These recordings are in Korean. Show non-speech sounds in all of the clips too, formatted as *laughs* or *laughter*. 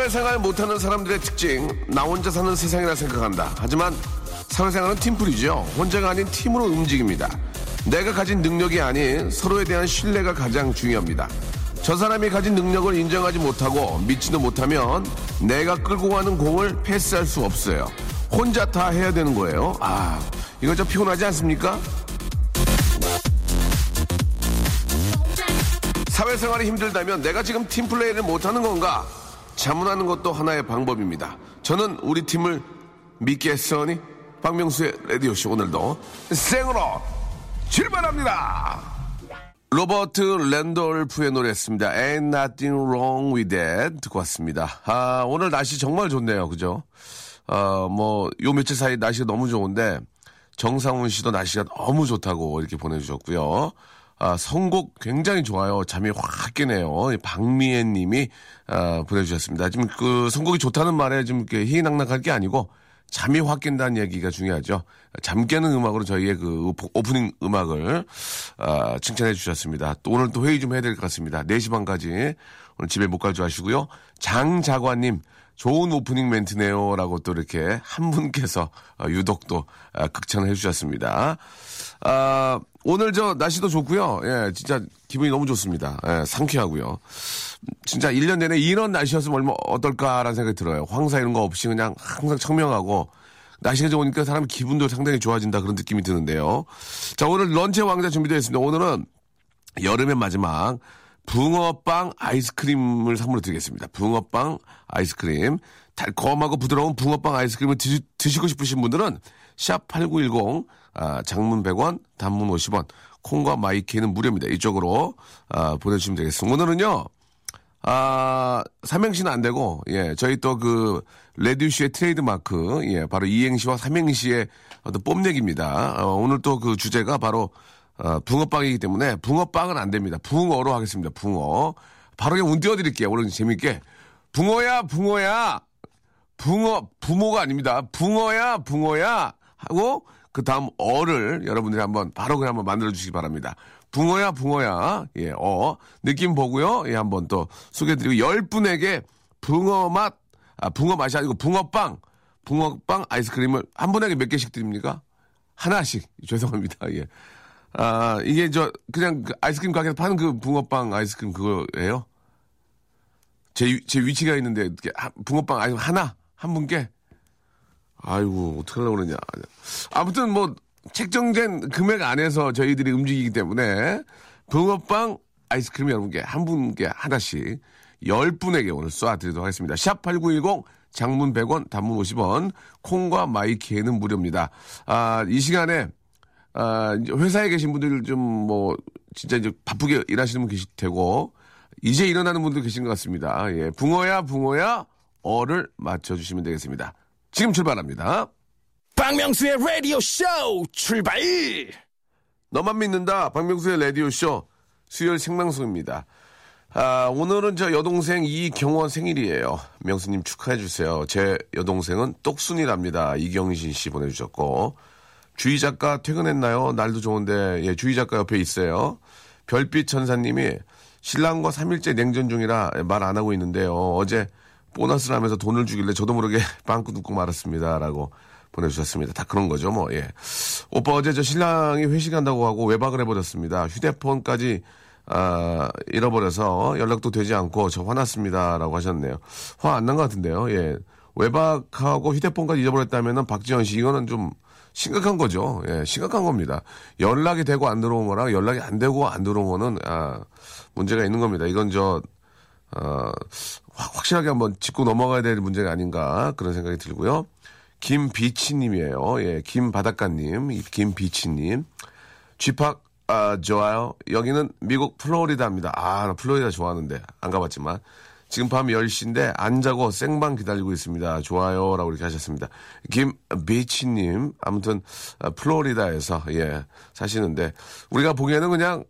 사회생활 못하는 사람들의 특징, 나 혼자 사는 세상이라 생각한다. 하지만 사회생활은 팀플이죠. 혼자가 아닌 팀으로 움직입니다. 내가 가진 능력이 아닌 서로에 대한 신뢰가 가장 중요합니다. 저 사람이 가진 능력을 인정하지 못하고 믿지도 못하면 내가 끌고 가는 공을 패스할 수 없어요. 혼자 다 해야 되는 거예요. 아, 이거 좀 피곤하지 않습니까? 사회생활이 힘들다면 내가 지금 팀플레이를 못하는 건가? 자문하는 것도 하나의 방법입니다. 저는 우리 팀을 믿겠어니? 박명수의 라디오쇼 오늘도 생으로 출발합니다. 로버트 랜돌프의 노래였습니다. Ain't nothing wrong with that. 듣고 왔습니다. 아, 오늘 날씨 정말 좋네요. 그죠? 어, 뭐, 요 며칠 사이 날씨가 너무 좋은데, 정상훈 씨도 날씨가 너무 좋다고 이렇게 보내주셨고요. 아, 선곡 굉장히 좋아요. 잠이 확 깨네요. 박미애 님이, 아, 보내주셨습니다. 지금 그 선곡이 좋다는 말에 좀 이렇게 희희낙낙할 게 아니고, 잠이 확 깬다는 얘기가 중요하죠. 잠 깨는 음악으로 저희의 그 오프닝 음악을 아, 칭찬해 주셨습니다. 또 오늘 또 회의 좀 해야 될 것 같습니다. 4시 반까지 오늘 집에 못 갈 줄 아시고요. 장자관님 좋은 오프닝 멘트네요. 라고 또 이렇게 한 분께서 어, 유독 또 아, 극찬을 해 주셨습니다. 아, 오늘 저 날씨도 좋고요. 예, 진짜 기분이 너무 좋습니다. 예, 상쾌하고요. 진짜 1년 내내 이런 날씨였으면 얼마 어떨까라는 생각이 들어요. 황사 이런 거 없이 그냥 항상 청명하고 날씨가 좋으니까 사람 기분도 상당히 좋아진다 그런 느낌이 드는데요. 자, 오늘 런치 왕자 준비되어 있습니다. 오늘은 여름의 마지막 붕어빵 아이스크림을 선물로 드리겠습니다. 붕어빵 아이스크림. 달콤하고 부드러운 붕어빵 아이스크림을 드시, 드시고 싶으신 분들은 샵 8910 아, 장문 100원, 단문 50원, 콩과 my K는 무료입니다. 이쪽으로 아, 보내주시면 되겠습니다. 오늘은요, 아, 삼행시는 안 되고, 예, 저희 또 그, 라디오쇼의 트레이드 마크, 예, 바로 이행시와 삼행시의 어떤 뽐내기입니다. 어, 오늘 또 그 주제가 바로, 어, 붕어빵이기 때문에 붕어빵은 안 됩니다. 붕어로 하겠습니다. 붕어. 바로 그냥 운 띄워드릴게요. 오늘 재밌게. 붕어야, 붕어야! 붕어, 부모가 아닙니다. 붕어야, 붕어야! 하고, 그 다음 어를 여러분들이 한번 바로 그냥 한번 만들어 주시기 바랍니다. 붕어야, 붕어야. 예, 어. 느낌 보고요. 예, 한번 또 소개해드리고, 열 분에게 붕어 맛, 아, 붕어 맛이 아니고 붕어빵, 붕어빵 아이스크림을 한 분에게 몇 개씩 드립니까? 하나씩. *laughs* 죄송합니다. 예. 아, 이게 저, 그냥 그 아이스크림 가게에서 파는 그 붕어빵 아이스크림 그거예요? 제, 제 위치가 있는데, 붕어빵 아이스크림 하나, 한 분께? 아이고, 어떡하려고 그러냐. 아무튼 뭐, 책정된 금액 안에서 저희들이 움직이기 때문에, 붕어빵 아이스크림 여러분께 한 분께 하나씩 열 분에게 오늘 쏴드리도록 하겠습니다. 샵 8910 장문 100원, 단문 50원, 콩과 마이키에는 무료입니다. 아, 이 시간에, 아, 회사에 계신 분들 좀 뭐, 진짜 이제 바쁘게 일하시는 분 계실 테고, 이제 일어나는 분들 계신 것 같습니다. 예. 붕어야, 붕어야, 어를 맞춰주시면 되겠습니다. 지금 출발합니다. 박명수의 라디오 쇼 출발! 너만 믿는다. 박명수의 라디오 쇼 수요일 생방송입니다. 아, 오늘은 저 여동생 이경원 생일이에요. 명수님 축하해주세요. 제 여동생은 똑순이랍니다. 이경신 씨 보내주셨고. 주희 작가 퇴근했나요? 날도 좋은데, 예, 주희 작가 옆에 있어요. 별빛 천사님이 신랑과 3일째 냉전 중이라 말 안 하고 있는데요. 어제 보너스를 하면서 돈을 주길래 저도 모르게 *laughs* 빵꾸 눕고 말았습니다. 라고 보내주셨습니다. 다 그런 거죠, 뭐, 예. 오빠 어제 저 신랑이 회식한다고 하고 외박을 해버렸습니다. 휴대폰까지, 아, 잃어버려서 연락도 되지 않고 저 화났습니다. 라고 하셨네요. 화 안 난 것 같은데요, 예. 외박하고 휴대폰까지 잃어버렸다면은 박지현 씨, 이거는 좀 심각한 거죠. 예, 심각한 겁니다. 연락이 되고 안 들어온 거랑 연락이 안 되고 안 들어온 거는, 아, 문제가 있는 겁니다. 이건 저, 어, 확- 확실하게 한번 짚고 넘어가야 될 문제가 아닌가 그런 생각이 들고요. 김비치님이에요. 예, 김바닷가님, 이 김비치님. 쥐팍 아, 좋아요. 여기는 미국 플로리다입니다. 아, 나 플로리다 좋아하는데 안 가봤지만 지금 밤 10시인데 안 자고 생방 기다리고 있습니다. 좋아요. 라고 이렇게 하셨습니다. 김비치님, 아무튼, 아, 플로리다에서, 예, 사시는데, 우리가 보기에는 그냥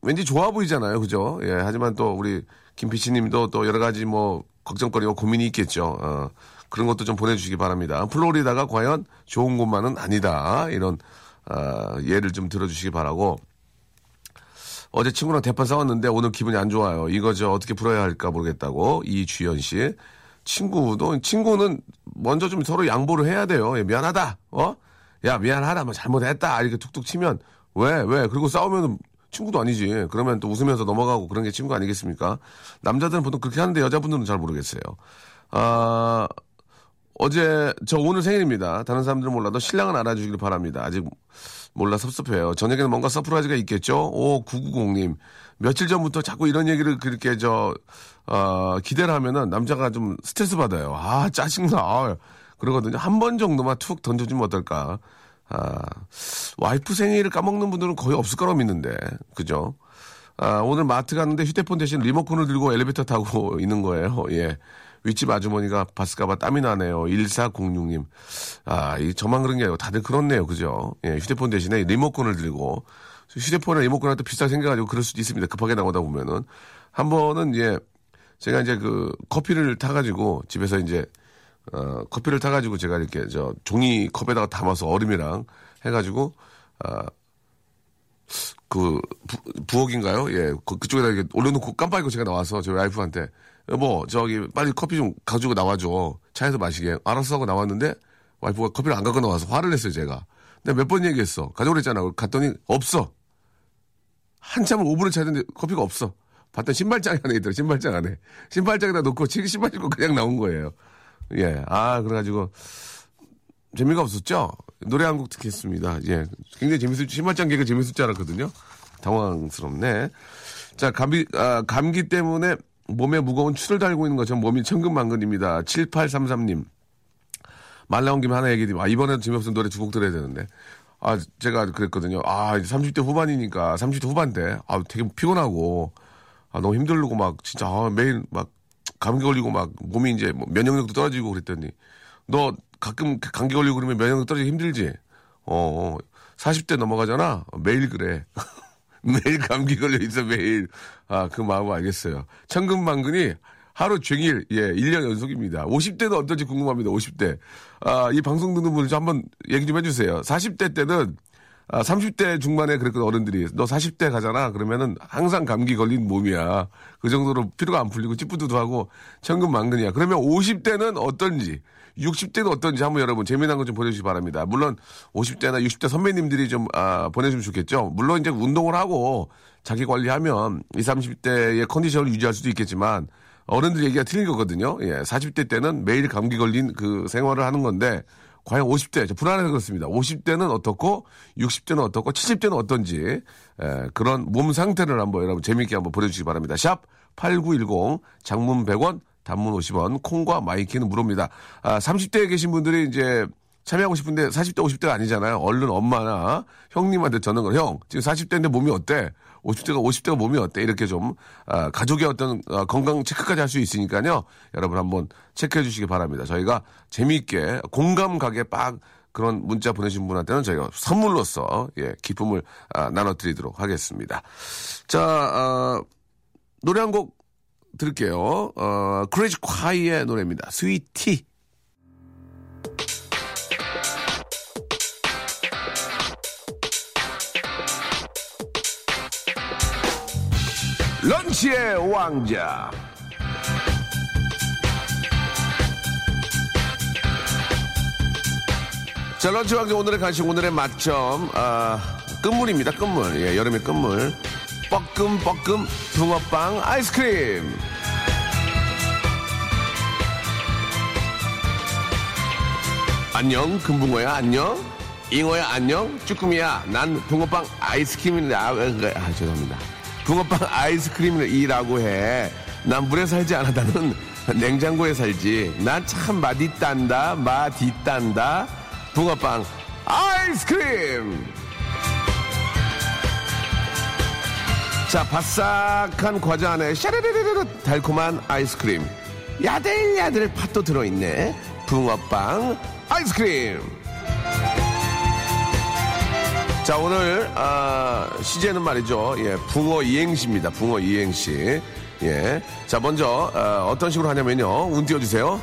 왠지 좋아 보이잖아요. 그죠? 예, 하지만 또 우리 김비치 님도 또 여러 가지 뭐, 걱정거리와 고민이 있겠죠. 어, 그런 것도 좀 보내주시기 바랍니다. 플로리다가 과연 좋은 곳만은 아니다. 이런, 어, 예를 좀 들어주시기 바라고, 어제 친구랑 대판 싸웠는데 오늘 기분이 안 좋아요. 이거 저 어떻게 풀어야 할까 모르겠다고 이주연 씨. 친구도 친구는 먼저 좀 서로 양보를 해야 돼요. 예, 미안하다. 어? 야 미안하다. 뭐 잘못했다. 이렇게 툭툭 치면 왜 왜? 그리고 싸우면 친구도 아니지. 그러면 또 웃으면서 넘어가고 그런 게 친구 아니겠습니까? 남자들은 보통 그렇게 하는데 여자분들은 잘 모르겠어요. 아 어제 저 오늘 생일입니다. 다른 사람들은 몰라도 신랑은 알아주길 바랍니다. 아직 몰라 섭섭해요. 저녁에는 뭔가 surprise가 있겠죠? 오, 990님. 며칠 전부터 자꾸 이런 얘기를 그렇게 저, 어, 기대를 하면은 남자가 좀 스트레스 받아요. 아, 짜증나. 아, 그러거든요. 한 번 정도만 툭 던져주면 어떨까. 아, 와이프 생일을 까먹는 분들은 거의 없을 거라고 믿는데. 그죠? 아, 오늘 마트 갔는데 휴대폰 대신 리모컨을 들고 엘리베이터 타고 *laughs* 있는 거예요. 예. 윗집 아주머니가 봤을까봐 땀이 나네요. 1406님. 아, 이 저만 그런 게 아니고 다들 그렇네요. 그죠? 예, 휴대폰 대신에 리모컨을 들고 휴대폰이나 리모컨한테 비싸게 생겨가지고 그럴 수도 있습니다. 급하게 나오다 보면은. 한 번은 예, 제가 이제 그 커피를 타가지고 집에서 이제 어, 커피를 타가지고 제가 이렇게 저 종이 컵에다가 담아서 얼음이랑 해가지고 아, 그 부, 엌인가요 예, 그, 그쪽에다 이렇게 올려놓고 깜빡이고 제가 나와서 저희 와이프한테 여보 저기 빨리 커피 좀 가지고 나와줘. 차에서 마시게. 알았어 하고 나왔는데 와이프가 커피를 안 갖고 나와서 화를 냈어요 제가. 내가 몇 번 얘기했어. 가져오랬잖아. 갔더니 없어. 한참을 5분을 찾는데 커피가 없어. 봤더니 신발장 안에 있더라 신발장 안에. 신발장에다 놓고 신발 신고 그냥 나온 거예요. 예 아 그래가지고 재미가 없었죠? 노래 한 곡 듣겠습니다. 예. 굉장히 재밌을 신발장 개그 재밌을 줄 알았거든요. 당황스럽네. 자 감기 아, 감기 때문에 몸에 무거운 추를 달고 있는 것처럼 몸이 천근만근입니다. 7833님. 말 나온 김에 하나 얘기 드리면, 아, 이번에도 재미없는 노래 두 곡 들어야 되는데. 아, 제가 그랬거든요. 아, 30대 후반이니까, 30대 후반인데, 아, 되게 피곤하고, 아, 너무 힘들고 막, 진짜, 아, 매일 막, 감기 걸리고 막, 몸이 이제 뭐 면역력도 떨어지고 그랬더니, 너 가끔 감기 걸리고 그러면 면역력 떨어지기 힘들지? 어, 40대 어. 넘어가잖아? 매일 그래. *laughs* 매일 감기 걸려 있어, 매일. 아, 그 마음 알겠어요. 천근만근이 하루 종일, 예, 1년 연속입니다. 50대는 어떨지 궁금합니다, 50대. 아, 이 방송 듣는 분들 좀 한번 얘기 좀 해주세요. 40대 때는 아, 30대 중반에 그랬거든, 어른들이. 너 40대 가잖아? 그러면은 항상 감기 걸린 몸이야. 그 정도로 피로가 안 풀리고 찌뿌드도하고 천근만근이야. 그러면 50대는 어떤지, 60대는 어떤지 한번 여러분 재미난 거 좀 보내주시기 바랍니다. 물론 50대나 60대 선배님들이 좀, 아, 보내주면 좋겠죠. 물론 이제 운동을 하고 자기 관리하면 20, 30대의 컨디션을 유지할 수도 있겠지만 어른들 얘기가 틀린 거거든요. 예, 40대 때는 매일 감기 걸린 그 생활을 하는 건데 과연 50대, 불안해서 그렇습니다. 50대는 어떻고, 60대는 어떻고, 70대는 어떤지, 에, 그런 몸 상태를 한번 여러분 재미있게 한번 보내주시기 바랍니다. 샵 8910, 장문 100원, 단문 50원, 콩과 my K는 무료입니다. 아, 30대에 계신 분들이 이제 참여하고 싶은데 40대, 50대가 아니잖아요. 얼른 엄마나 형님한테 전화를, 형, 지금 40대인데 몸이 어때? 50대가 50대가 몸이 어때? 이렇게 좀 아, 가족의 어떤 아, 건강 체크까지 할 수 있으니까요. 여러분 한번 체크해 주시기 바랍니다. 저희가 재미있게 공감 가게 빡 그런 문자 보내신 분한테는 저희가 선물로서 예, 기쁨을 아, 나눠드리도록 하겠습니다. 자 아, 노래 한 곡 들을게요. 어, 크레이지 콰이의 노래입니다. 스위티. 런치의 왕자. 자, 런치 왕자 오늘의 간식, 오늘의 맛점, 아, 끝물입니다, 끝물. 예, 여름의 끝물. 뻐끔, 뻐끔, 붕어빵, 아이스크림. 안녕, 금붕어야, 안녕. 잉어야, 안녕. 쭈꾸미야, 난 붕어빵 아이스크림이라. 아, 아, 죄송합니다. 붕어빵 아이스크림이라고 해. 난 물에 살지 않아. 나는 냉장고에 살지. 난 참 맛있단다. 맛있단다. 붕어빵 아이스크림! 자, 바싹한 과자 안에 샤르르르르 달콤한 아이스크림. 야들야들 팥도 들어있네. 붕어빵 아이스크림. 자, 오늘, 아, 시제는 말이죠. 예, 붕어 이행시입니다. 붕어 이행시. 예. 자, 먼저, 어, 어떤 식으로 하냐면요. 운 띄워주세요.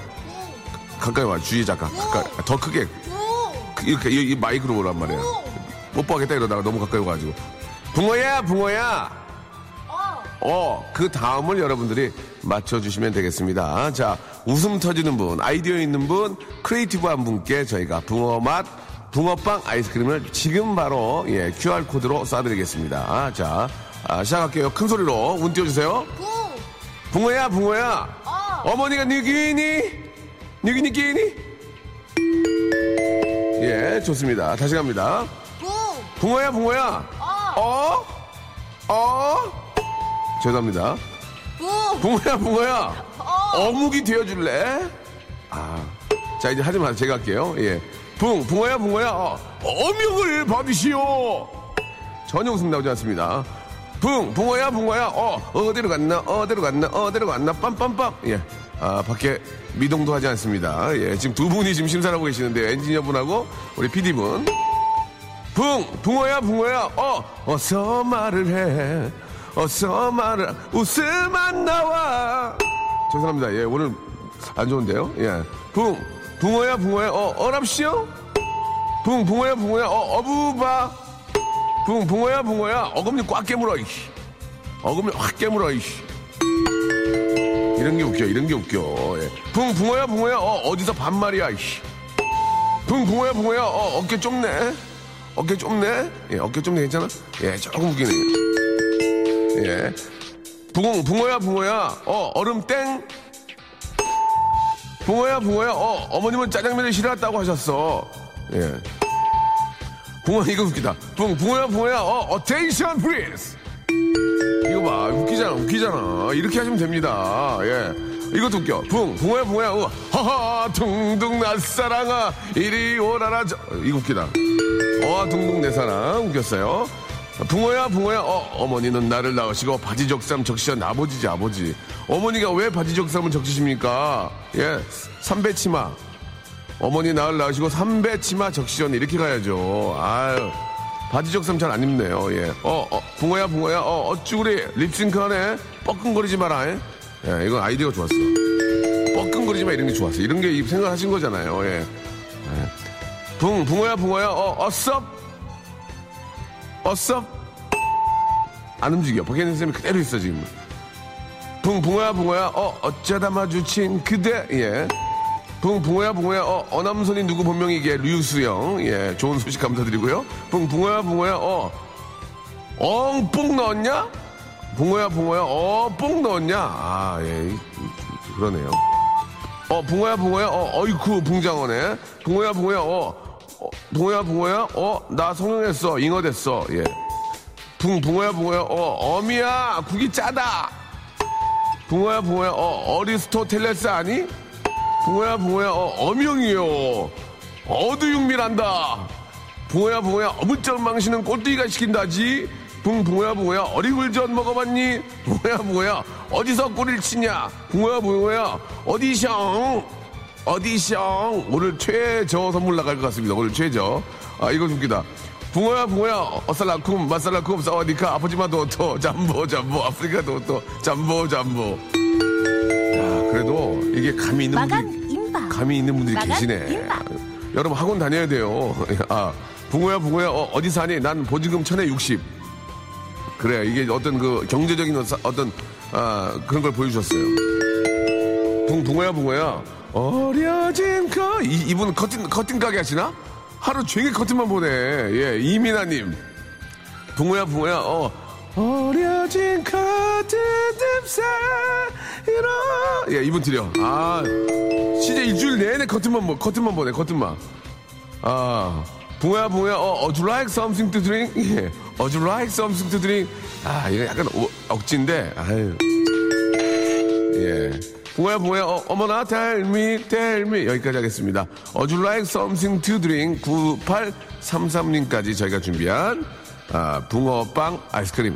가까이 와, 주의 작가. 가까이. 더 크게. 그- 이렇게, 이, 이 마이크로 오란 말이에요. 뽀뽀하겠다 이러다가 너무 가까이 와가지고. 붕어야, 붕어야! 어, 그 다음을 여러분들이 맞춰주시면 되겠습니다. 자, 웃음 터지는 분, 아이디어 있는 분, creative한 분께 저희가 붕어 맛, 붕어빵 아이스크림을 지금 바로, 예, QR코드로 쏴드리겠습니다. 자, 아, 시작할게요. 큰 소리로 운 띄워주세요. 붕어야, 붕어야. 어 머니가 니기니? 니기니 끼니? 예, 좋습니다. 다시 갑니다. 붕어야, 붕어야. 어? 어? 죄송합니다. 붕어야, 붕어야. 어묵이 되어줄래? 아. 자, 이제 하지 마세요. 제가 할게요. 예. 붕, 붕어야, 붕어야. 어, 어묵을 받으시오. 전혀 웃음 나오지 않습니다. 붕, 붕어야, 붕어야. 어, 어디로 갔나, 어디로 갔나, 어디로 갔나, 빰빰빰. 예. 아, 밖에 미동도 하지 않습니다. 예. 지금 두 분이 지금 심사를 하고 계시는데, 엔지니어분하고 우리 PD분. 붕, 붕어야, 붕어야. 어, 어서 말을 해. 어서 말을, 웃음 안 나와. 죄송합니다. 예, 오늘 안 좋은데요? 예. 붕, 붕어야, 붕어야. 어, 어랍시오? 붕, 붕어야, 붕어야. 어, 어부바. 붕, 붕어야, 붕어야. 어금니 꽉 깨물어, 이씨. 어금니 확 깨물어, 이씨. 이런 게 웃겨, 이런 게 웃겨. 예. 붕, 붕어야, 붕어야. 어, 어디서 반말이야, 이씨. 붕, 붕어야, 붕어야. 어, 어깨 좁네. 어깨 좁네. 예, 어깨 좁네, 괜찮아? 예, 조금 웃기네. 예. 붕, 붕어야, 붕어야. 어, 얼음 땡. 붕어야, 붕어야. 어, 어머님은 짜장면을 싫어했다고 하셨어. 예. 붕어, 이거 웃기다. 붕, 붕어야, 붕어야. 어, attention, please. 이거 봐. 웃기잖아, 웃기잖아. 이렇게 하시면 됩니다. 예. 이것도 웃겨. 붕, 붕어야, 붕어야. 어, 하하, 둥둥 낯사랑아. 이리 오라라. 저, 이거 웃기다. 어, 둥둥 내 사랑. 웃겼어요. 붕어야, 붕어야. 어, 어머니는 나를 낳으시고 바지 적삼 적시한 아버지지, 아버지. 어머니가 왜 바지 적삼을 적시십니까? 예. 삼배치마. 어머니 나을 낳으시고 삼배치마 적시전 이렇게 가야죠. 아유. 바지 적삼 잘 안 입네요. 예. 어, 어, 붕어야, 붕어야. 어, 어쭈구리. 립싱크 하네. 뻐끔거리지 마라. 예. 예, 이건 아이디어가 좋았어. 뻐끔거리지 마 이런 게 좋았어. 이런 게 생각하신 거잖아요. 예. 예. 붕, 붕어야, 붕어야. 어, 어썹. 어썹. 안 움직여. 박혜진 쌤이 그대로 있어, 지금. 붕, 붕어야, 붕어야. 어, 어쩌다 마주친 그대. 예. 붕, 붕어야, 붕어야. 어, 어남선이 누구 본명이게. 류수영. 예. 좋은 소식 감사드리고요. 붕, 붕어야, 붕어야. 어, 엉뽕 넣었냐? 붕어야, 붕어야. 어, 뽕 넣었냐? 아, 예. 이- 그러네요. 어, 붕어야, 붕어야. 어, 어이쿠, 붕장어네. 붕어야, 붕어야. 어, 어, 붕어야, 붕어야. 어, 나 성형했어. 잉어 됐어. 예. 붕, 붕어야, 붕어야. 어, 어미야. 국이 짜다. 붕어야, 붕어야. 어, 어리스토텔레스 아니? 붕어야, 붕어야. 어, 어명이요. 어두육밀한다. 붕어야, 붕어야. 어물쩍 망신은 꼴뚜기가 시킨다지. 붕, 붕어야, 붕어야. 어리굴전 먹어봤니? 붕어야, 붕어야. 어디서 꼬리를 치냐? 붕어야, 붕어야. 어디셩? 어디셩? 오늘 최저 선물 나갈 것 같습니다. 오늘 최저. 아, 이거 웃기다. 붕어야, 붕어야. 어살라쿰, 마살라쿰, 사와디카, 아프지마 도토, 잠보, 잠보, 아프리카 도토, 잠보, 잠보. 야, 그래도 이게 감이 있는 분들이. 감이 있는 분들이 계시네. 여러분 학원 다녀야 돼요. 아, 붕어야, 붕어야. 어, 어디 사니? 난 보증금 천에 60. 그래, 이게 어떤 그 경제적인 어떤, 아, 그런 걸 보여주셨어요. 붕, 붕어야, 붕어야. 어려진 거. 이, 이분 커튼, 커튼 가게 하시나? 하루 종일 커튼만 보네. 예, 이민아님. 붕어야, 붕어야, 어. 어려진 커튼들 사이로. 예, 이분 드려. 아, 진짜 일주일 내내 커튼만 보, 커튼만 보네, 커튼만. 아, 붕어야, 붕어야, 어, would you like something to drink? 예, would you like something to drink? 아, 이거 약간 오- 억지인데, 아유. 예. 붕어야, 붕어야, 어, me, tell me. 여기까지 하겠습니다. you like something to drink? 9833님까지 저희가 준비한, 아, 붕어빵 아이스크림.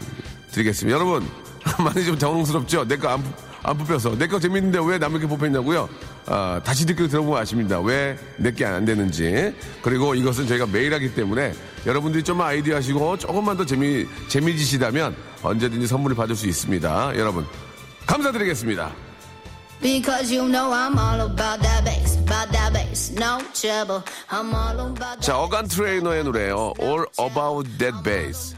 드리겠습니다. 여러분, *laughs* 많이 좀 당황스럽죠? 내 거 안, 안 뽑혀서. 내 거 재밌는데 왜 남에게 뽑혔냐고요? 아, 다시 듣기로 들어보면 아십니다. 왜 내게 안 되는지. 그리고 이것은 저희가 매일 하기 때문에 여러분들이 좀 아이디어 하시고 조금만 더 재미, 재미지시다면 언제든지 선물을 받을 수 있습니다. 여러분, 감사드리겠습니다. 자, 어간 트레이너의 노래요. All About That Bass.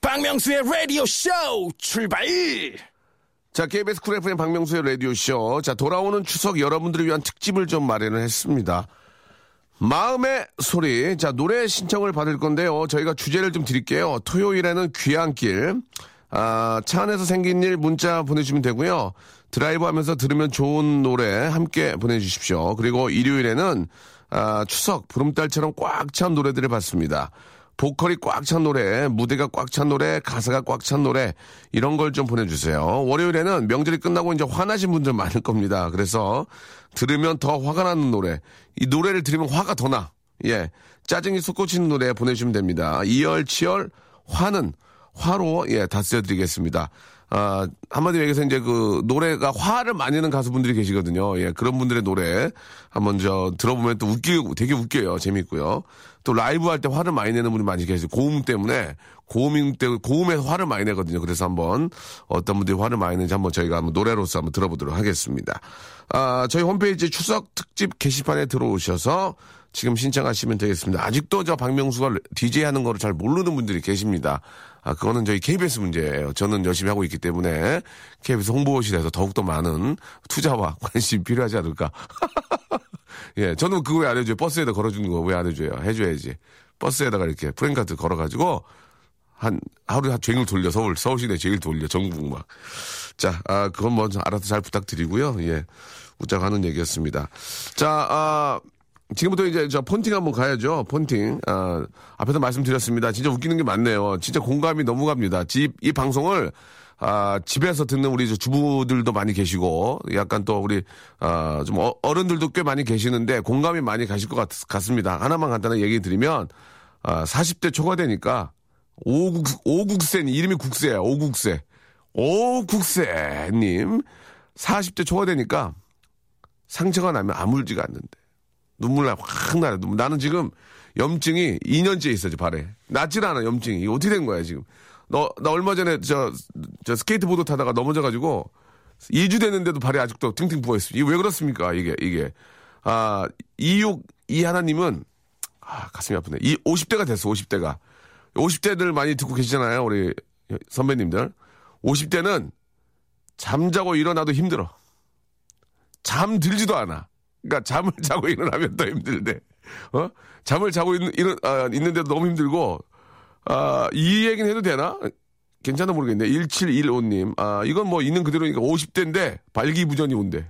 박명수의 라디오 쇼 출발! 자, KBS 쿨 FM 박명수의 라디오 쇼. 자, 돌아오는 추석 여러분들을 위한 특집을 좀 마련을 했습니다. 마음의 소리. 자, 노래 신청을 받을 건데요. 저희가 주제를 좀 드릴게요. 토요일에는 귀향길. 아, 차 안에서 생긴 일 문자 보내주시면 되고요. 드라이브 하면서 들으면 좋은 노래 함께 보내주십시오. 그리고 일요일에는 아, 추석 보름달처럼 꽉 찬 노래들을 받습니다. 보컬이 꽉 찬 노래, 무대가 꽉 찬 노래, 가사가 꽉 찬 노래, 이런 걸 좀 보내주세요. 월요일에는 명절이 끝나고 이제 화나신 분들 많을 겁니다. 그래서 들으면 더 화가 나는 노래, 이 노래를 들으면 화가 더 나. 예. 짜증이 솟구치는 노래 보내주시면 됩니다. 이열치열, 화는, 화로, 예, 다 쓰여드리겠습니다. 아, 한마디로 얘기해서 이제 그 노래가 화를 많이 내는 가수분들이 계시거든요. 예, 그런 분들의 노래 한번 저 들어보면 또 웃기고 되게 웃겨요. 재밌고요. 또 라이브 할 때 화를 많이 내는 분이 많이 계세요. 고음 때문에 고음 때 고음에서 화를 많이 내거든요. 그래서 한번 어떤 분들이 화를 많이 내는지 한번 저희가 한번 노래로서 한번 들어보도록 하겠습니다. 아, 저희 홈페이지 추석 특집 게시판에 들어오셔서 지금 신청하시면 되겠습니다. 아직도 저 박명수가 DJ 하는 거를 잘 모르는 분들이 계십니다. 아, 그거는 저희 KBS 문제예요. 저는 열심히 하고 있기 때문에 KBS 홍보실에서 더욱더 많은 투자와 *laughs* 관심이 필요하지 않을까. *laughs* 예, 저는 그거 왜 안 해줘요? 버스에다 걸어주는 거 왜 안 해줘요? 해줘야지. 버스에다가 이렇게 프랭카드 걸어가지고 한 하루에 한 종일 돌려 서울 서울 시내 제일 돌려 전국 막. 자, 아 그건 뭐 알아서 잘 부탁드리고요. 예, 웃자고 하는 얘기였습니다. 자, 아. 지금부터 이제 저 폰팅 한번 가야죠. 폰팅. 아, 앞에서 말씀드렸습니다. 진짜 웃기는 게 많네요. 진짜 공감이 너무 갑니다. 집, 이 방송을 아, 집에서 듣는 우리 주부들도 많이 계시고, 약간 또 우리, 아, 좀 어, 어른들도 꽤 많이 계시는데, 공감이 많이 가실 것 같, 같습니다. 하나만 간단하게 얘기 드리면, 아, 40대 초가 되니까, 오국, 오국세님, 이름이 국세야, 오국세. 오국세님, 40대 초가 되니까, 상처가 나면 아물지가 않는데. 눈물 나, 확 나요. 눈물. 나는 지금 염증이 2년째 있어, 지 발에. 낫질 않아, 염증이. 이거 어떻게 된 거야, 지금. 너, 나 얼마 전에 저, 저 스케이트보드 타다가 넘어져가지고 2주 됐는데도 발이 아직도 팅팅 부어있어. 이게 왜 그렇습니까, 이게, 이게. 아, 26, 이 하나님은, 아, 가슴이 아프네. 이 50대가 됐어, 50대가. 50대들 많이 듣고 계시잖아요, 우리 선배님들. 50대는 잠자고 일어나도 힘들어. 잠 들지도 않아. 그러니까 잠을 *laughs* 자고 일어나면 더 힘들대. 어? 잠을 자고 있는, 일어, 아, 있는데도 너무 힘들고, 아, 이 얘기는 해도 되나? 괜찮아 모르겠네. 1715님. 아, 이건 뭐 있는 그대로니까 50대인데 발기부전이 온대.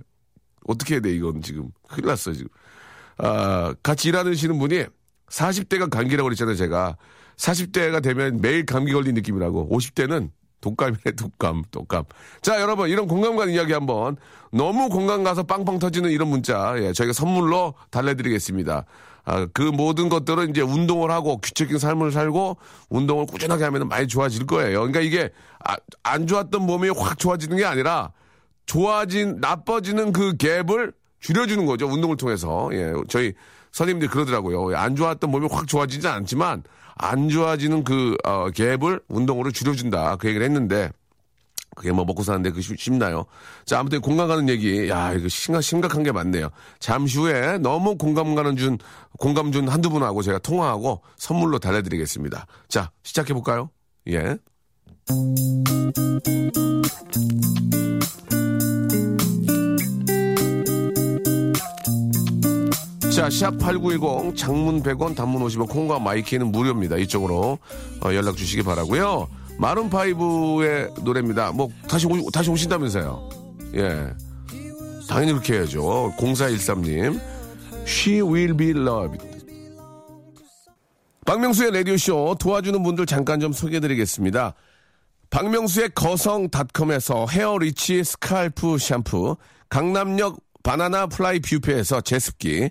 어떻게 해야 돼, 이건 지금. 큰일 났어, 지금. 아, 같이 일하시는 분이 40대가 감기라고 그랬잖아요, 제가. 40대가 되면 매일 감기 걸린 느낌이라고. 50대는 독감이네, 독감, 독감. 자, 여러분, 이런 공감 가는 이야기 한번. 너무 공감 가서 빵빵 터지는 이런 문자, 예, 저희가 선물로 달래드리겠습니다. 아, 그 모든 것들은 이제 운동을 하고 규칙적인 삶을 살고 운동을 꾸준하게 하면 많이 좋아질 거예요. 그러니까 이게 아, 안 좋았던 몸이 확 좋아지는 게 아니라 좋아진, 나빠지는 그 갭을 줄여주는 거죠. 운동을 통해서. 예, 저희 선생님들이 그러더라고요. 안 좋았던 몸이 확 좋아지지 않지만 안 좋아지는 그 어, 갭을 운동으로 줄여준다 그 얘기를 했는데 그게 뭐 먹고 사는데 그 쉽나요? 자 아무튼 공감 가는 얘기 야 이거 심각 심각한 게 많네요. 잠시 후에 너무 공감 가는 준 공감 준 한두 분하고 제가 통화하고 선물로 달래드리겠습니다. 자 시작해 볼까요? 예. 자, 샵 8910 장문 100원 단문 50원 콩과 my K는 무료입니다. 이쪽으로 어, 연락 주시기 바라고요. Maroon 5의 노래입니다. 뭐 다시 오, 다시 오신다면서요. 예. 당연히 그렇게 해야죠. 0413님. She will be loved. 박명수의 라디오쇼 도와주는 분들 잠깐 좀 소개해드리겠습니다. 박명수의 거성닷컴에서 헤어리치 scalp 샴푸, 강남역 바나나 플라이 뷔페에서 제습기,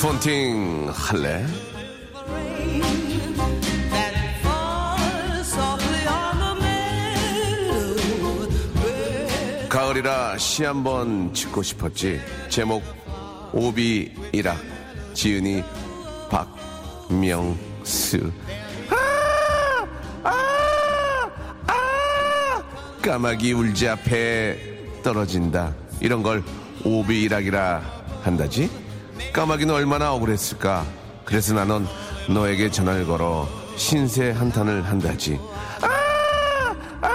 폰팅 할래? 가을이라 시 한번 짓고 싶었지. 제목 오비이락 지은이 박명수. 아! 아! 아! 까마귀 울지 앞에 떨어진다. 이런 걸 오비이락이라 한다지. 까마귀는 얼마나 억울했을까. 그래서 나는 너에게 전화를 걸어 신세 한탄을 한다지. 아! 아!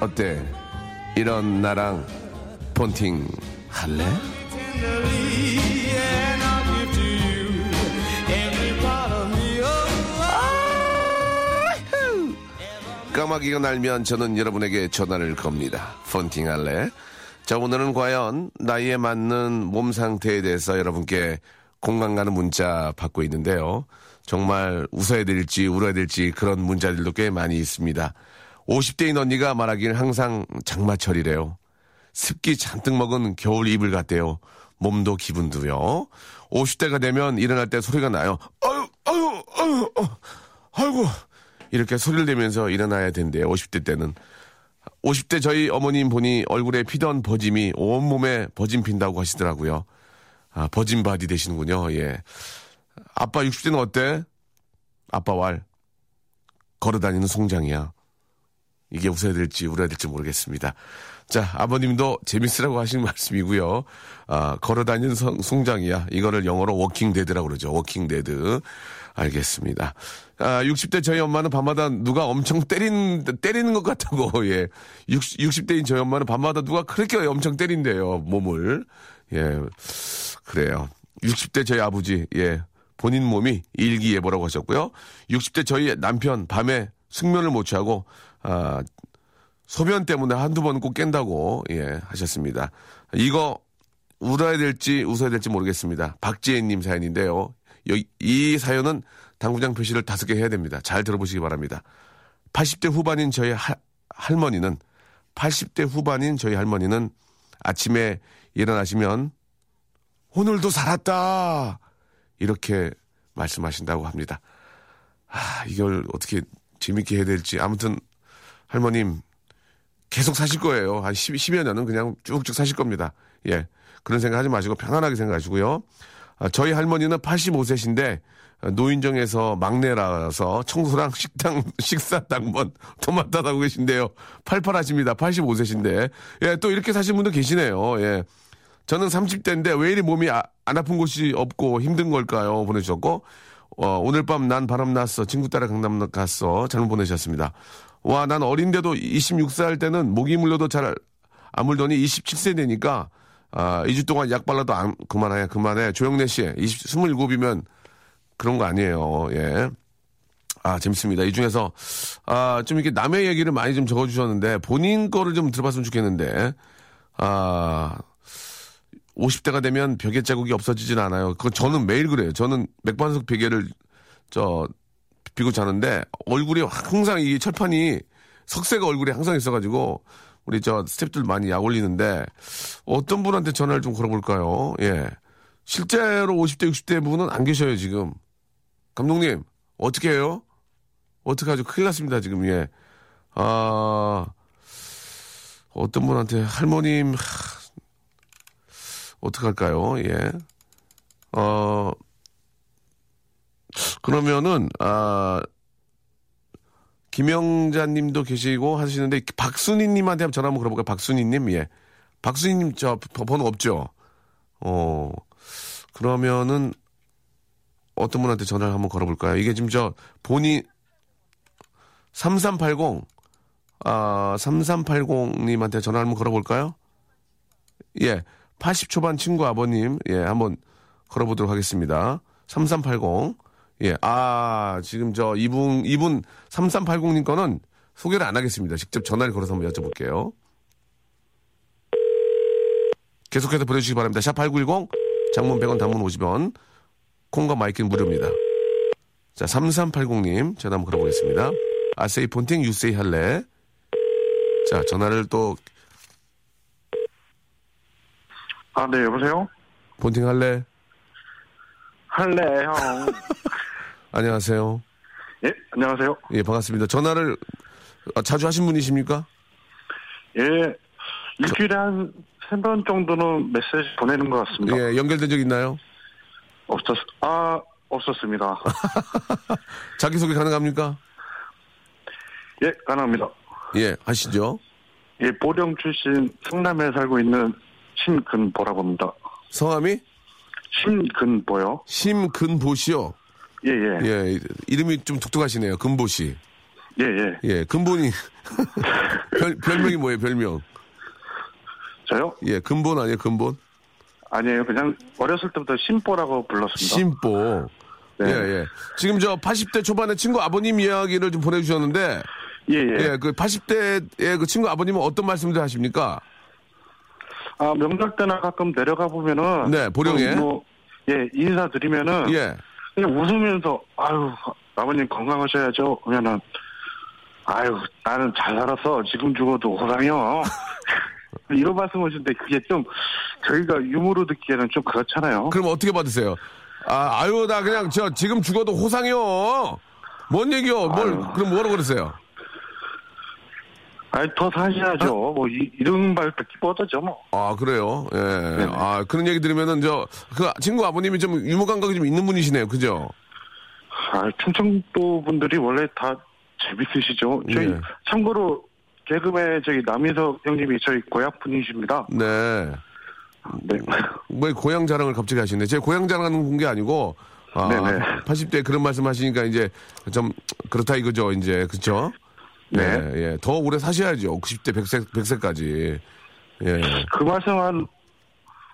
어때? 이런 나랑 폰팅 할래? 까마귀가 날면 저는 여러분에게 전화를 겁니다. 폰팅 할래? 자, 오늘은 과연 나이에 맞는 몸 상태에 대해서 여러분께 공감 가는 문자 받고 있는데요. 정말 웃어야 될지 울어야 될지 그런 문자들도 꽤 많이 있습니다. 50대인 언니가 말하길 항상 장마철이래요. 습기 잔뜩 먹은 겨울 이불 같대요. 몸도 기분도요. 50대가 되면 일어날 때 소리가 나요. 아유, 아유, 아유, 어, 아이고. 이렇게 소리를 내면서 일어나야 된대요. 50대 때는. 50대 저희 어머님 보니 얼굴에 피던 버짐이 온몸에 버짐 핀다고 하시더라고요. 아, 버짐 body 되시는군요. 예. 아빠 60대는 어때? 아빠 왈. 걸어 다니는 송장이야. 이게 웃어야 될지 울어야 될지 모르겠습니다. 자, 아버님도 재밌으라고 하신 *laughs* 말씀이고요. 아, 걸어 다니는 송, 송장이야. 이거를 영어로 walking dead라고 그러죠. walking dead. 알겠습니다. 아, 60대 저희 엄마는 밤마다 누가 엄청 때리는, 때리는 것 같다고, *laughs* 예. 60, 60대인 저희 엄마는 밤마다 누가 그렇게 엄청 때린대요, 몸을. 예. 그래요. 60대 저희 아버지, 예. 본인 몸이 일기예보라고 하셨고요. 60대 저희 남편 밤에 숙면을 못 취하고, 아, 소변 때문에 한두 번 꼭 깬다고, 예, 하셨습니다. 이거 울어야 될지 웃어야 될지 모르겠습니다. 박지혜님 사연인데요. 이 사연은 당구장 표시를 다섯 개 해야 됩니다. 잘 들어보시기 바랍니다. 80대 후반인 저희 하, 할머니는 80대 후반인 저희 할머니는 아침에 일어나시면 오늘도 살았다 이렇게 말씀하신다고 합니다. 아, 이걸 어떻게 재밌게 해야 될지 아무튼 할머님 계속 사실 거예요. 한 10, 10여 년은 그냥 쭉쭉 사실 겁니다. 예. 그런 생각 하지 마시고 편안하게 생각하시고요. 아, 저희 할머니는 85세신데 노인정에서 막내라서 청소랑 *laughs* 식당 식사 당번 도맡아하고 계신데요. 팔팔하십니다. 85세신데 예, 또 이렇게 사신 분도 계시네요. 예. 저는 30대인데 왜 이리 몸이 아, 안 아픈 곳이 없고 힘든 걸까요? 보내주셨고 어, 오늘 밤 난 바람 났어. 친구 따라 강남 갔어. 잘못 보내셨습니다. 와, 난 어린데도 26살 때는 모기 물려도 잘 안 물더니 27세 되니까 아, 2주 동안 약 발라도 안, 그만해, 그만해. 조영래 씨, 20, 27이면 그런 거 아니에요. 예. 아, 재밌습니다. 이 중에서, 아, 좀 이렇게 남의 얘기를 많이 좀 적어주셨는데, 본인 거를 좀 들어봤으면 좋겠는데, 아, 50대가 되면 벽에 자국이 없어지진 않아요. 그거 저는 매일 그래요. 저는 맥반석 베개를, 저, 비고 자는데, 얼굴이 항상 이 철판이, 석쇠가 얼굴에 항상 있어가지고, 우리 저 스탭들 많이 약 올리는데 어떤 분한테 전화를 좀 걸어볼까요? 예. 실제로 50대, 60대 분은 안 계셔요, 지금. 감독님, 어떻게 해요? 어떻게 하죠? 큰일 났습니다, 지금, 예. 아, 어떤 분한테 할머님, 하, 어떡할까요? 예. 어, 그러면은, 아, 김영자님도 계시고 하시는데, 박순희님한테 한번 전화 한번 걸어볼까요? 박순희님, 예. 박순희님, 저, 번- 번호 없죠? 어, 그러면은, 어떤 분한테 전화를 한번 걸어볼까요? 이게 지금 저, 본인, 3380, 아, 3380님한테 전화 한번 걸어볼까요? 예, 80 초반 친구 아버님, 예, 한번 걸어보도록 하겠습니다. 3380. 예, 아, 지금 저 이분, 이분 3380님 거는 소개를 안 하겠습니다. 직접 전화를 걸어서 한번 여쭤볼게요. 계속해서 보내주시기 바랍니다. 샵 8910, 장문 100원, 단문 50원, 콩과 마이크는 무료입니다. 자, 3380님, 전화 한번 걸어보겠습니다. 아세이 폰팅 유세이 할래? 자, 전화를 또 아, 네, 여보세요? 폰팅 할래? 할래, 형. *laughs* 안녕하세요. 예, 안녕하세요. 예, 반갑습니다. 전화를 아, 자주 하신 분이십니까? 예, 일주일에 한세번 정도는 메시지 보내는 것 같습니다. 예, 연결된 적 있나요? 없었, 아, 없었습니다. *laughs* 자기소개 가능합니까? 예, 가능합니다. 예, 하시죠. 예, 보령 출신 성남에 살고 있는 심근보라고 합니다. 성함이 심근보요? 심근보시요. 예, 예. 예, 이름이 좀 독특하시네요. 근보시. 예, 예. 예, 근본이 *laughs* 별, 별명이 뭐예요, 별명? 저요? 예, 근본 아니에요, 근본? 아니에요. 그냥 어렸을 때부터 심보라고 불렀습니다. 심보. 네. 예, 예. 지금 저 80대 초반에 친구 아버님 이야기를 좀 보내주셨는데, 예, 예. 예, 그 80대의 그 친구 아버님은 어떤 말씀들 하십니까? 아, 명절 때나 가끔 내려가 보면은. 네, 보령에. 뭐, 예, 인사드리면은. 예. 그냥 웃으면서 아유 아버님 건강하셔야죠 그러면은 아유 나는 잘 살았어 지금 죽어도 호랑이요 *laughs* 이런 말씀하시는데 그게 좀 저희가 유머로 듣기에는 좀 그렇잖아요 그럼 어떻게 받으세요? 아, 아유, 나 그냥 저 지금 죽어도 호상이요. 뭔 얘기요? 뭘, 아유. 그럼 뭐라고 그러세요? 아니 더 사셔야죠 뭐 이, 이런 말 듣기 뻗어죠 뭐 아, 그래요? 예. 네네. 아, 그런 얘기 들으면은 저, 그 친구 아버님이 좀 유머 감각이 좀 있는 분이시네요. 그죠? 아, 충청도 분들이 원래 다 재밌으시죠 저희 예. 참고로 개그맨 저기 남인석 형님이 저희 고향 분이십니다 네. 네. 뭐 고향 자랑을 갑자기 하시네. 제 고향 자랑하는 게 아니고, 아, 네네. 80대 그런 말씀 하시니까 이제 좀 그렇다 이거죠. 이제, 그쵸? 네. 예, 예. 더 오래 사셔야죠. 90대 100세, 100세까지. 예. 그 말씀 한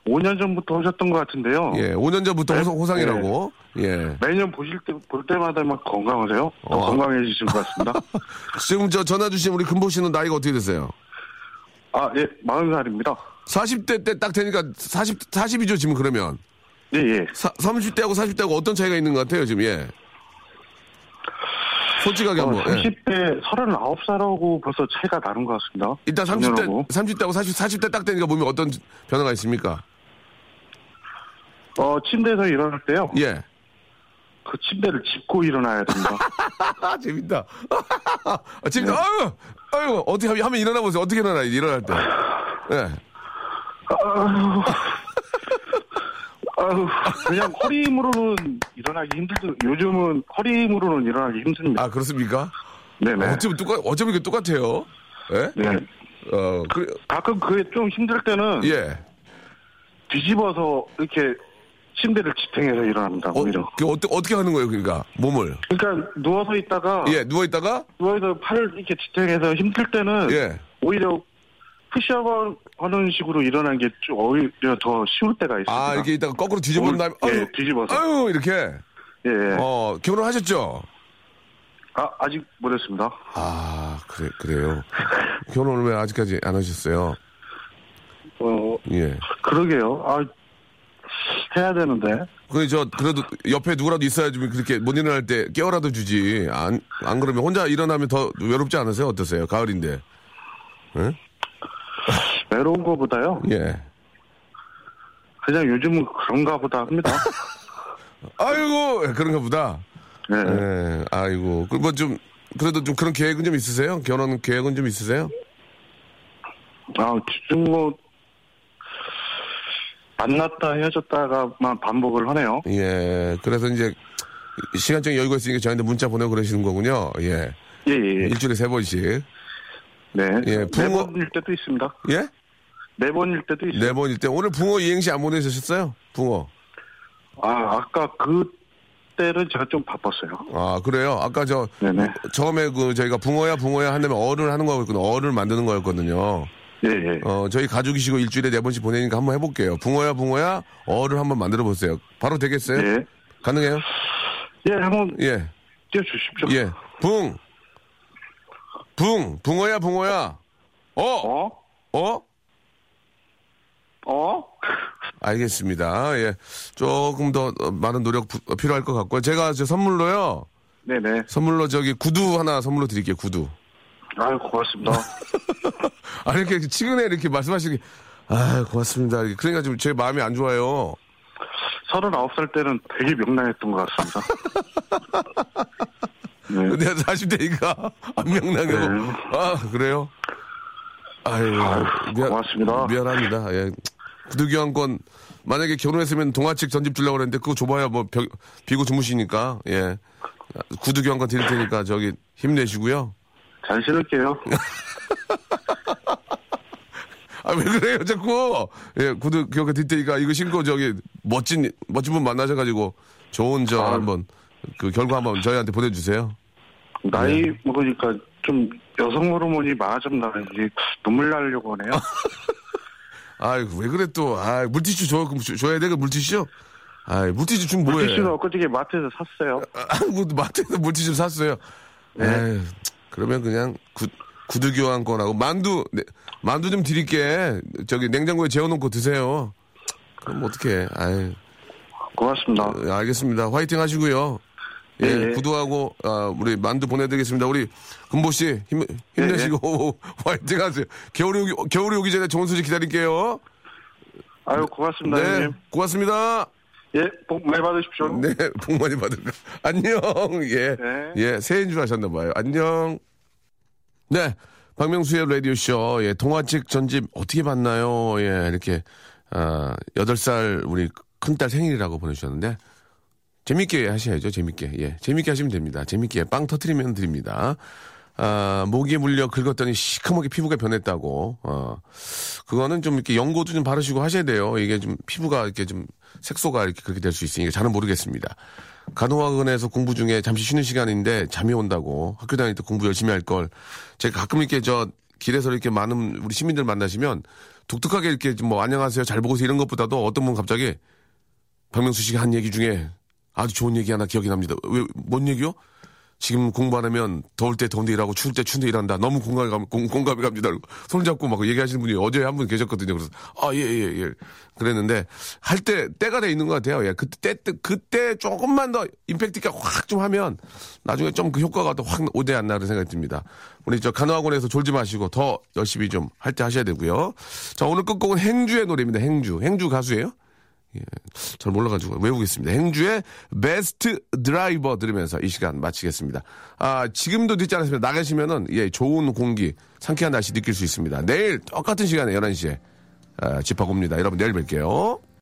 5년 전부터 하셨던 것 같은데요 예. 5년 전부터 네. 호상, 호상이라고. 예. 매년 보실 때, 볼 때마다 막 건강하세요? 더 어. 건강해지신 것 같습니다. *laughs* 지금 저 전화 주신 우리 금보 씨는 나이가 어떻게 되세요? 아, 예, 40살입니다. 40대 때 딱 되니까 40, 40이죠, 지금 그러면. 예, 예. 사, 30대하고 40대하고 어떤 차이가 있는 것 같아요, 지금, 예. 솔직하게 어, 한번. 예. 30대 39살하고 벌써 차이가 나는 것 같습니다. 일단 30대, 작년하고. 30대하고 40, 40대 딱 되니까 몸에 어떤 변화가 있습니까? 어, 침대에서 일어날 때요. 예. 그 침대를 짚고 일어나야. 아, *laughs* 재밌다. *laughs* 아, 재밌다. 아유, 아유, 어떻게 하면, 하면 일어나 보세요. 어떻게 일어나요, 일어날 때. 예. 아유, 그냥 허리 힘으로는 일어나기 힘들죠. 요즘은 허리 힘으로는 일어나기 힘듭니다. 아, 그렇습니까? 네네. 어쩌면 똑같, 어쩌면 이게 똑같아요. 예? 네. 어, 그, 가끔 그게 좀 힘들 때는 예. 뒤집어서 이렇게 침대를 지탱해서 일어납니다. 어, 오히려. 그 어떻게, 어떻게 하는 거예요, 그러니까? 몸을. 그러니까 누워서 있다가 예, 누워 있다가, 누워서 팔을 이렇게 지탱해서 힘들 때는 예. 오히려 푸시업 하는 식으로 일어나는 게 좀 오히려 더 쉬울 때가 있습니다. 아, 이렇게 있다가 거꾸로 뒤집은 다음에, 예, 아유, 뒤집어서. 아유, 이렇게. 예, 예. 어, 결혼하셨죠? 아, 아직 못했습니다. 아, 그래, 그래요. 결혼을 왜 아직까지 안 하셨어요? 어, 예. 그러게요. 아, 해야 되는데. 그, 저, 그래도 옆에 누구라도 있어야지 그렇게 못 일어날 때 깨워라도 주지. 안, 안 그러면 혼자 일어나면 더 외롭지 않으세요? 어떠세요? 가을인데. *laughs* 외로운 거보다요. 예. 그냥 요즘은 그런가 보다 합니다. *laughs* 아이고, 그런가 보다. 네. 예, 아이고. 그뭐 좀, 그래도 좀 그런 계획은 좀 있으세요? 결혼 계획은 좀 있으세요? 아, 지금 뭐, 만났다 헤어졌다가만 반복을 하네요. 예. 그래서 이제 시간적인 여유가 있으니까 저희한테 문자 보내고 그러시는 거군요. 예. 예, 예. 일주일에 세 번씩. 네. 예, 네 붕어- 번일 때도 있습니다. 예? 네 번일 때도 있어요. 네 번일 때. 오늘 붕어 이행시 안 보내주셨어요? 붕어. 아, 아까 그 때는 제가 좀 바빴어요. 아, 그래요? 아까 저, 네네. 처음에 그 저희가 붕어야 붕어야 한다면 어를 하는 거였거든요. 어를 만드는 거였거든요. 예, 예. 어, 저희 가족이시고 일주일에 네 번씩 보내니까 한번 해볼게요. 붕어야 붕어야 어를 한번 만들어 보세요. 바로 되겠어요? 예. 가능해요? 예, 한번 예. 띄워주십시오. 예. 붕. 붕. 붕어야 붕어야. 어. 어? 어? 어? 알겠습니다. 예. 조금 더 어, 많은 노력 부- 필요할 것 같고요. 제가 저 선물로요. 네네. 선물로 저기 구두 하나 선물로 드릴게요. 구두. 아유, 고맙습니다. *laughs* 아 이렇게 치근에 이렇게 말씀하시기 아 고맙습니다. 그러니까 좀제 마음이 안 좋아요. 39살 때는 되게 명랑했던 것 같습니다. *laughs* 네. 내가 40대니까 안 명랑하고 네. 아 그래요? 아유 미안, 고맙습니다. 미안합니다. 예. 구두 교환권 만약에 결혼했으면 동아측 전집 주려고 그랬는데 그거 줘봐야 뭐 벽- 비고 주무시니까 예 구두 교환권 드릴 테니까 저기 힘내시고요. 잘 신을게요. *laughs* 아 왜 그래요 자꾸 예 구두 교환권 드릴 테니까 이거 신고 저기 멋진 멋진 분 만나셔가지고 좋은 저 아. 한번 그 결과 한번 저희한테 보내주세요. 나이 네. 먹으니까 좀 여성 호르몬이 많아졌나는지 눈물 나려고 하네요. *laughs* 아이고 왜 그래 또 아 물티슈 줘 그럼 줘- 줘야 돼 그 물티슈 아 물티슈 좀 뭐해 물티슈는 엊그저께 마트에서 샀어요. 아, 뭐 마트에서 물티슈 샀어요 에이, 그러면 그냥 구, 구두 교환권하고 만두 네, 만두 좀 드릴게. 저기 냉장고에 재워놓고 드세요. 그럼 어떡해. 아이 고맙습니다. 어, 알겠습니다. 화이팅 하시고요. 예, 네. 구두하고 아, 우리 만두 보내드리겠습니다. 우리 금보 씨 힘, 힘내시고 *laughs* 화이팅 하세요. 겨울이 오기 겨울이 오기 전에 좋은 소식 기다릴게요. 아유, 고맙습니다, 네 형님. 고맙습니다. 예, 복 많이 받으십시오. *laughs* 네, 복 많이 받을까. 안녕. 예. 네. 예, 새해인 줄 아셨나 봐요. 안녕. 네. 박명수의 라디오쇼. 예, 동화책 전집 어떻게 봤나요? 예, 이렇게, 아, 8살 우리 큰딸 생일이라고 보내주셨는데, 재밌게 하셔야죠, 재밌게. 예, 재밌게 하시면 됩니다. 재밌게 빵 터트리면 드립니다. 아, 모기에 물려 긁었더니 시커멓게 피부가 변했다고. 어, 그거는 좀 이렇게 연고도 좀 바르시고 하셔야 돼요. 이게 좀 피부가 이렇게 좀 색소가 이렇게 그렇게 될 수 있으니까 잘은 모르겠습니다. 간호학원에서 공부 중에 잠시 쉬는 시간인데 잠이 온다고 학교 다닐 때 공부 열심히 할 걸. 제가 가끔 이렇게 저 길에서 이렇게 많은 우리 시민들 만나시면 독특하게 이렇게 좀뭐 안녕하세요 잘 보고 있어요 이런 것보다도 어떤 분 갑자기 박명수 씨가 한 얘기 중에 아주 좋은 얘기 하나 기억이 납니다. 왜, 뭔 얘기요? 지금 공부 안 하면 더울 때 더운데 일하고 추울 때 추운데 일한다. 너무 공감이, 감, 공, 공감이 갑니다. 손잡고 막 얘기하시는 분이 어제 한 분 계셨거든요. 그래서, 아, 예, 예, 예. 그랬는데, 할 때, 때가 돼 있는 것 같아요. 예. 그때, 때, 그때 조금만 더 임팩트 있게 확 좀 하면, 나중에 좀 그 효과가 더 확 오대 안 나는 생각이 듭니다. 우리 저 간호학원에서 졸지 마시고 더 열심히 좀 할 때 하셔야 되고요. 자, 오늘 끝곡은 행주의 노래입니다. 행주. 행주 가수예요? 예, 잘 몰라가지고 외우겠습니다. 행주의 베스트 드라이버 들으면서 이 시간 마치겠습니다. 아, 지금도 늦지 않았습니다. 나가시면은, 예, 좋은 공기, 상쾌한 날씨 느낄 수 있습니다. 내일 똑같은 시간에 11시에, 아, 집합 옵니다. 여러분 내일 뵐게요.